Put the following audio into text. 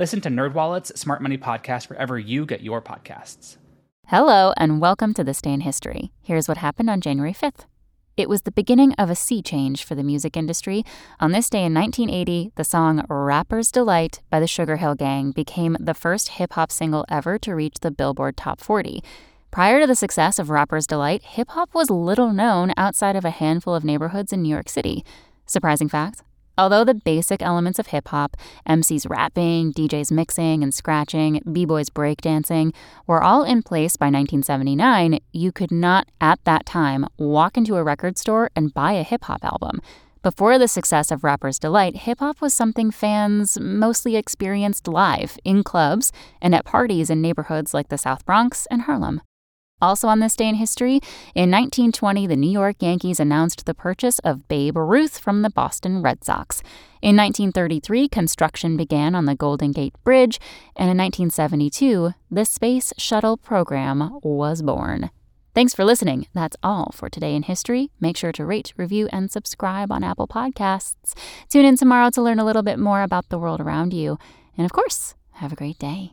Listen to NerdWallet's Smart Money Podcast wherever you get your podcasts. Hello, and welcome to This Day in History. Here's what happened on January 5th. It was the beginning of a sea change for the music industry. On this day in 1980, the song Rapper's Delight by the Sugar Hill Gang became the first hip hop single ever to reach the Billboard Top 40. Prior to the success of Rapper's Delight, hip hop was little known outside of a handful of neighborhoods in New York City. Surprising fact? Although the basic elements of hip hop, MCs rapping, DJs mixing and scratching, B boys breakdancing, were all in place by 1979, you could not at that time walk into a record store and buy a hip hop album. Before the success of Rapper's Delight, hip hop was something fans mostly experienced live, in clubs, and at parties in neighborhoods like the South Bronx and Harlem. Also on this day in history, in 1920, the New York Yankees announced the purchase of Babe Ruth from the Boston Red Sox. In 1933, construction began on the Golden Gate Bridge, and in 1972, the Space Shuttle program was born. Thanks for listening. That's all for today in history. Make sure to rate, review, and subscribe on Apple Podcasts. Tune in tomorrow to learn a little bit more about the world around you. And of course, have a great day.